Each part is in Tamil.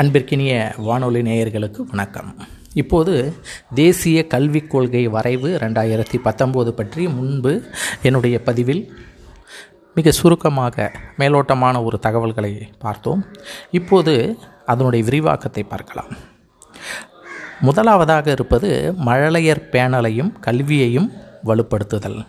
அன்பிற்கினிய வானொலி நேயர்களுக்கு வணக்கம். இப்போது தேசிய கல்விக் கொள்கை வரைவு ரெண்டாயிரத்தி பத்தொம்போது பற்றி முன்பு என்னுடைய பதிவில் மிக சுருக்கமாக மேலோட்டமான ஒரு தகவல்களை பார்த்தோம். இப்போது அதனுடைய விரிவாக்கத்தை பார்க்கலாம். முதலாவதாக இருப்பது மழலையர் பேனலையும் கல்வியையும் வலுப்படுத்துதல்.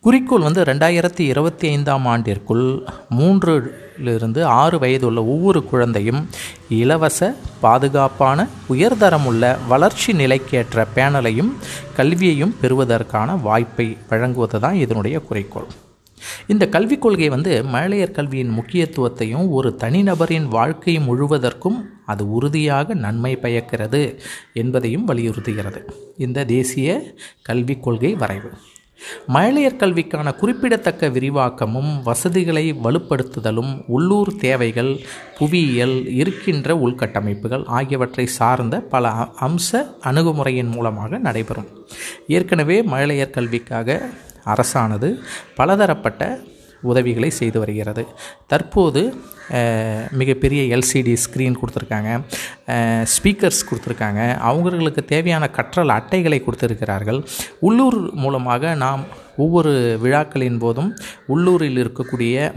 குறிக்கோள் வந்து ரெண்டாயிரத்தி இருபத்தி ஐந்தாம் ஆண்டிற்குள் மூன்றிலிருந்து ஆறு வயதுள்ள ஒவ்வொரு குழந்தையும் இலவச பாதுகாப்பான உயர்தரமுள்ள வளர்ச்சி நிலைக்கேற்ற பேனலையும் கல்வியையும் பெறுவதற்கான வாய்ப்பை வழங்குவது தான் இதனுடைய குறிக்கோள். இந்த கல்விக் கொள்கை வந்து மழலையர் கல்வியின் முக்கியத்துவத்தையும் ஒரு தனிநபரின் வாழ்க்கை முழுவதற்கும் அது உறுதியாக நன்மை பயக்கிறது என்பதையும் வலியுறுத்துகிறது. இந்த தேசிய கல்விக் கொள்கை வரைவு. மழலையர் கல்விக்கான குறிப்பிடத்தக்க விரிவாக்கமும் வசதிகளை வலுப்படுத்துதலும் உள்ளூர் தேவைகள் புவியியல் இருக்கின்ற உள்கட்டமைப்புகள் ஆகியவற்றை சார்ந்த பல அம்ச அணுகுமுறையின் மூலமாக நடைபெறும். ஏற்கனவே மழலையர் கல்விக்காக அரசானது பலதரப்பட்ட உதவிகளை செய்து வருகிறது. தற்போது மிகப்பெரிய எல்சிடி ஸ்க்ரீன் கொடுத்துருக்காங்க. ஸ்பீக்கர்ஸ் கொடுத்துருக்காங்க. அவங்களுக்கு தேவையான கற்றல் அட்டைகளை கொடுத்துருக்கிறார்கள். உள்ளூர் மூலமாக நாம் ஒவ்வொரு விழாக்களின் போதும் உள்ளூரில் இருக்கக்கூடிய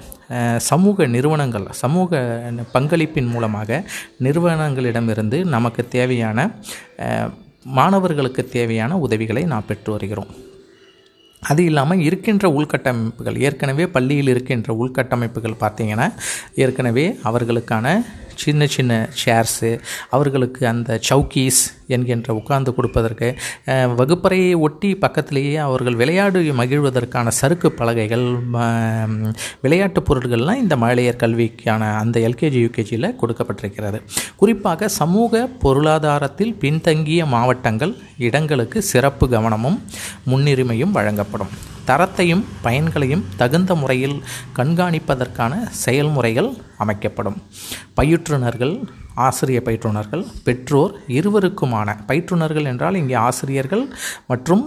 சமூக நிறுவனங்கள் சமூக பங்களிப்பின் மூலமாக நிறுவனங்களிடமிருந்து நமக்கு தேவையான மாணவர்களுக்கு தேவையான உதவிகளை நாம் பெற்று வருகிறோம். அது இல்லாமல் இருக்கின்ற உள்கட்டமைப்புகள் ஏற்கனவே பள்ளியில் இருக்கின்ற உள்கட்டமைப்புகள் பார்த்திங்கன்னா ஏற்கனவே அவர்களுக்கான சின்ன சின்ன சேர்ஸு அவர்களுக்கு அந்த சவுக்கீஸ் என்கின்ற உட்கார்ந்து கொடுப்பதற்கு வகுப்பறையை ஒட்டி பக்கத்திலேயே அவர்கள் விளையாடு மகிழ்வதற்கான சறுக்கு பலகைகள் விளையாட்டுப் பொருட்கள்லாம் இந்த மழையர் கல்விக்கான அந்த எல்கேஜி யூகேஜியில் கொடுக்கப்பட்டிருக்கிறது. குறிப்பாக சமூக பொருளாதாரத்தில் பின்தங்கிய மாவட்டங்கள் இடங்களுக்கு சிறப்பு கவனமும் முன்னுரிமையும் வழங்கப்படும். தரத்தையும் பயன்களையும் தகுந்த முறையில் கண்காணிப்பதற்கான செயல்முறைகள் அமைக்கப்படும். பயிற்றுனர்கள் ஆசிரிய பயிற்றுனர்கள் பெற்றோர் இருவருக்குமான பயிற்றுனர்கள் என்றால் இங்கே ஆசிரியர்கள் மற்றும்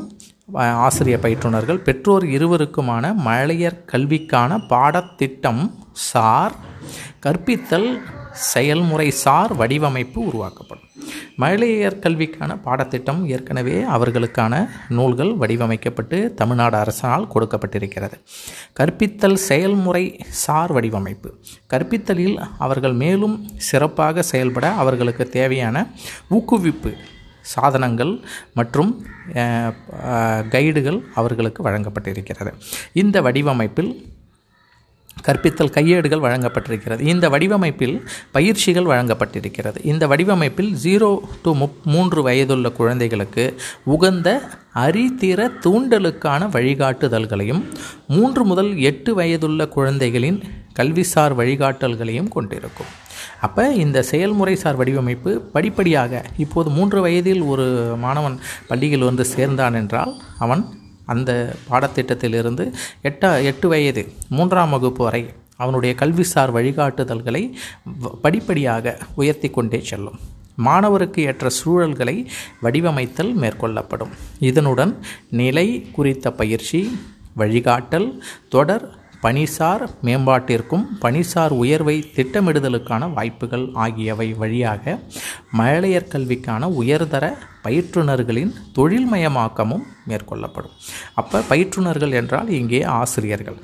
ஆசிரிய பயிற்றுனர்கள் பெற்றோர் இருவருக்குமான மழையர் கல்விக்கான பாடத்திட்டம் சார் கற்பித்தல் செயல்முறை சார் வடிவமைப்பு உருவாக்கப்படும். மழலையர் கல்விக்கான பாடத்திட்டம் ஏற்கனவே அவர்களுக்கான நூல்கள் வடிவமைக்கப்பட்டு தமிழ்நாடு அரசால் கொடுக்கப்பட்டிருக்கிறது. கற்பித்தல் செயல்முறை சார் வடிவமைப்பு. கற்பித்தலில் அவர்கள் மேலும் சிறப்பாக செயல்பட அவர்களுக்கு தேவையான ஊக்குவிப்பு சாதனங்கள் மற்றும் கைடுகள் அவர்களுக்கு வழங்கப்பட்டிருக்கிறது. இந்த வடிவமைப்பில் கற்பித்தல் கையேடுகள் வழங்கப்பட்டிருக்கிறது. இந்த வடிவமைப்பில் பயிற்சிகள் வழங்கப்பட்டிருக்கிறது. இந்த வடிவமைப்பில் ஜீரோ டு முப் மூன்று வயதுள்ள குழந்தைகளுக்கு உகந்த அறிதிற தூண்டலுக்கான வழிகாட்டுதல்களையும் மூன்று முதல் எட்டு வயதுள்ள குழந்தைகளின் கல்விசார் வழிகாட்டல்களையும் கொண்டிருக்கும். அப்போ இந்த செயல்முறை சார் வடிவமைப்பு படிப்படியாக இப்போது மூன்று வயதில் ஒரு மாணவன் பள்ளியில் வந்து சேர்ந்தான் என்றால் அவன் அந்த பாடத்திட்டத்திலிருந்து எட்டா எட்டு வயது மூன்றாம் வகுப்பு வரை அவனுடைய கல்விசார் வழிகாட்டுதல்களை படிப்படியாக உயர்த்தி கொண்டே செல்லும். மாணவருக்கு ஏற்ற சூழல்களை வடிவமைத்தல் மேற்கொள்ளப்படும். இதனுடன் நிலை குறித்த பயிற்சி வழிகாட்டல் தொடர் பணிசார் மேம்பாட்டிற்கும் பணிசார் உயர்வை திட்டமிடுதலுக்கான வாய்ப்புகள் ஆகியவை வழியாக மழலையர் கல்விக்கான உயர்தர பயிற்றுனர்களின் தொழில்மயமாக்கமும் மேற்கொள்ளப்படும். அப்போ பயிற்றுனர்கள் என்றால் இங்கே ஆசிரியர்கள்.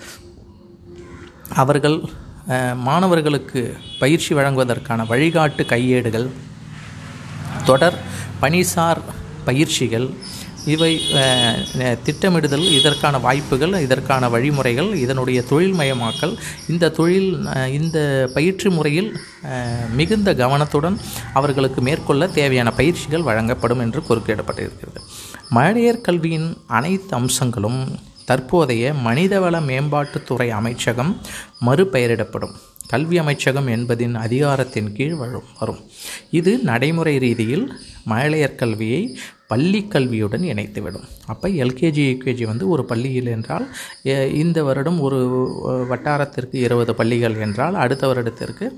அவர்கள் மாணவர்களுக்கு பயிற்சி வழங்குவதற்கான வழிகாட்டு கையேடுகள் தொடர் பணிசார் பயிற்சிகள் இவை திட்டமிடுதல் இதற்கான வாய்ப்புகள் இதற்கான வழிமுறைகள் இதனுடைய தொழில்மயமாக்கல் இந்த தொழில் இந்த பயிற்சி முறையில் மிகுந்த கவனத்துடன் அவர்களுக்கு மேற்கொள்ள தேவையான பயிற்சிகள் வழங்கப்படும் என்று குறுக்கிடப்பட்டிருக்கிறது மழையர் கல்வியின் அனைத்து அம்சங்களும் தற்போதைய மனிதவள மேம்பாட்டுத்துறை அமைச்சகம் மறுபெயரிடப்படும். கல்வி அமைச்சகம் என்பதின் அதிகாரத்தின் கீழ் வரும் வரும். இது நடைமுறை ரீதியில் மழலையர் கல்வியை பள்ளி கல்வியுடன் இணைத்துவிடும். அப்போ எல்கேஜி யூகேஜி வந்து ஒரு பள்ளியில் என்றால் இந்த வருடம் ஒரு வட்டாரத்திற்கு இருபது பள்ளிகள் என்றால் அடுத்த வருடத்திற்கு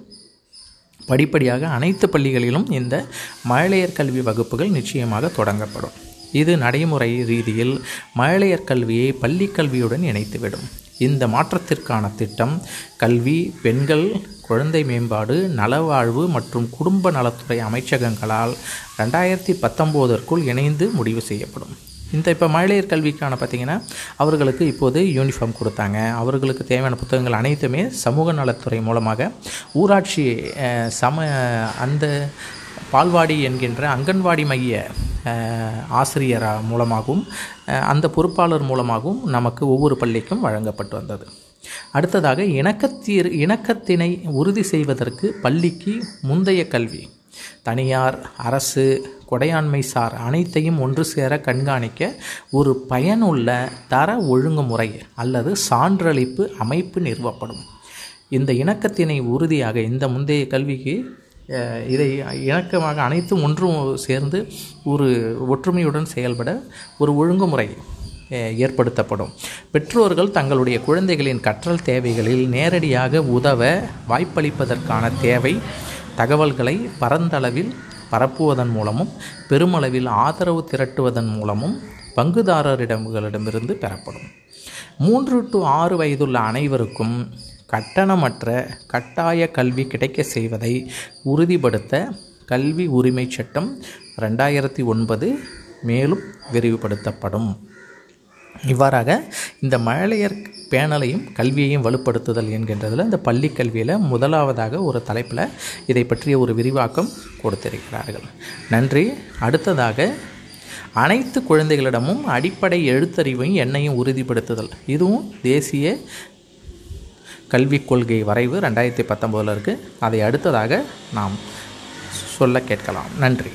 படிப்படியாக அனைத்து பள்ளிகளிலும் இந்த மழலையர் கல்வி வகுப்புகள் நிச்சயமாக தொடங்கப்படும். இது நடைமுறை ரீதியில் மழலையர் கல்வியை பள்ளி கல்வியுடன் இணைத்துவிடும். இந்த மாற்றத்திற்கான திட்டம் கல்வி பெண்கள் குழந்தை மேம்பாடு நலவாழ்வு மற்றும் குடும்ப நலத்துறை அமைச்சகங்களால் ரெண்டாயிரத்தி பத்தொம்போதற்குள் இணைந்து முடிவு செய்யப்படும். இந்த இப்போ மகளிர் கல்விக்கான பார்த்திங்கன்னா அவர்களுக்கு இப்போது யூனிஃபார்ம் கொடுத்தாங்க. அவர்களுக்கு தேவையான புத்தகங்கள் அனைத்துமே சமூக நலத்துறை மூலமாக ஊராட்சி சம அந்த பால்வாடி என்கின்ற அங்கன்வாடி மைய ஆசிரியரா ஆசிரியர் மூலமாகவும் அந்த பொறுப்பாளர் மூலமாகவும் நமக்கு ஒவ்வொரு பள்ளிக்கும் வழங்கப்பட்டு வந்தது. அடுத்ததாக இணக்கத்தீர் இணக்கத்தினை உறுதி செய்வதற்கு பள்ளிக்கு முந்தைய கல்வி தனியார் அரசு கொடையாண்மை சார் அனைத்தையும் ஒன்று சேர கண்காணிக்க ஒரு பயனுள்ள தர ஒழுங்குமுறை அல்லது சான்றளிப்பு அமைப்பு நிறுவப்படும். இந்த இணக்கத்தினை உறுதியாக இந்த முந்தைய கல்விக்கு இதை இணக்கமாக அனைத்தும் ஒன்றும் சேர்ந்து ஒரு ஒற்றுமையுடன் செயல்பட ஒரு ஒழுங்குமுறை ஏற்படுத்தப்படும். பெற்றோர்கள் தங்களுடைய குழந்தைகளின் கற்றல் தேவைகளில் நேரடியாக உதவ வாய்ப்பளிப்பதற்கான தேவை தகவல்களை பரந்தளவில் பரப்புவதன் மூலமும் பெருமளவில் ஆதரவு திரட்டுவதன் மூலமும் பங்குதாரரிடங்களிடமிருந்து பெறப்படும். மூன்று டு ஆறு வயதுள்ள அனைவருக்கும் கட்டணமற்ற கட்டாய கல்வி கிடைக்க செய்வதை உறுதிப்படுத்த கல்வி உரிமை சட்டம் ரெண்டாயிரத்தி ஒன்பது மேலும் விரிவுபடுத்தப்படும். இவ்வாறாக இந்த மழலையர் பேணலையும் கல்வியையும் வலுப்படுத்துதல் என்கின்றதில் இந்த பள்ளி கல்வியில் முதலாவதாக ஒரு தலைப்பில் இதை பற்றிய ஒரு விரிவாக்கம் கொடுத்திருக்கிறார்கள். நன்றி. அடுத்ததாக அனைத்து குழந்தைகளிடமும் அடிப்படை எழுத்தறிவையும் எண்ணையும் உறுதிப்படுத்துதல். இதுவும் தேசிய கல்விக் கொள்கை வரைவு ரெண்டாயிரத்தி பத்தொம்போதில் இருக்குது அதை அடுத்ததாக நாம் சொல்ல கேட்கலாம். நன்றி.